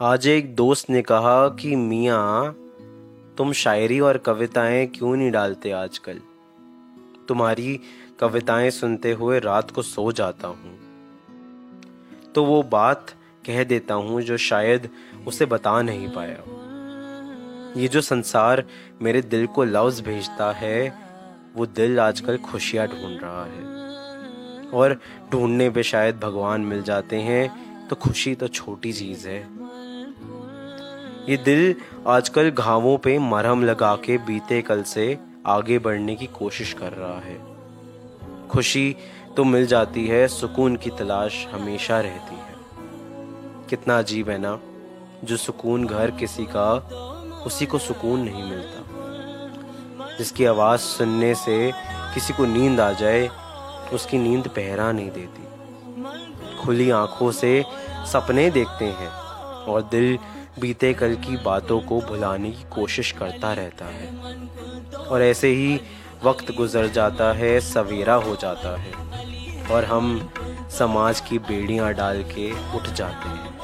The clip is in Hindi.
आज एक दोस्त ने कहा कि, मियाँ, तुम शायरी और कविताएँ क्यों नहीं डालते आजकल? तुम्हारी कविताएँ सुनते हुए रात को सो जाता हूँ। तो वो बात कह देता हूँ जो शायद उसे बता नहीं पाया। ये जो संसार मेरे दिल को लफ्ज भेजता है, वो दिल आजकल खुशियाँ ढूंढ रहा है। और ढूँढने पे शायद भगवान मिल जाते हैं तो खुशी तो छोटी चीज़ है। ये दिल आजकल घावों पे मरहम लगा के बीते कल से आगे बढ़ने की कोशिश कर रहा है। खुशी तो मिल जाती है, सुकून की तलाश हमेशा रहती है। कितना अजीब है ना, जो सुकून घर किसी का, उसी को सुकून नहीं मिलता। जिसकी आवाज़ सुनने से किसी को नींद आ जाए, उसकी नींद पहरा नहीं देती। खुली आँखों से सपने देखते हैं। और दिल बीते कल की बातों को भुलाने की कोशिश करता रहता है। और ऐसे ही वक्त गुजर जाता है, सवेरा हो जाता है और हम समाज की बेड़ियाँ डाल के उठ जाते हैं।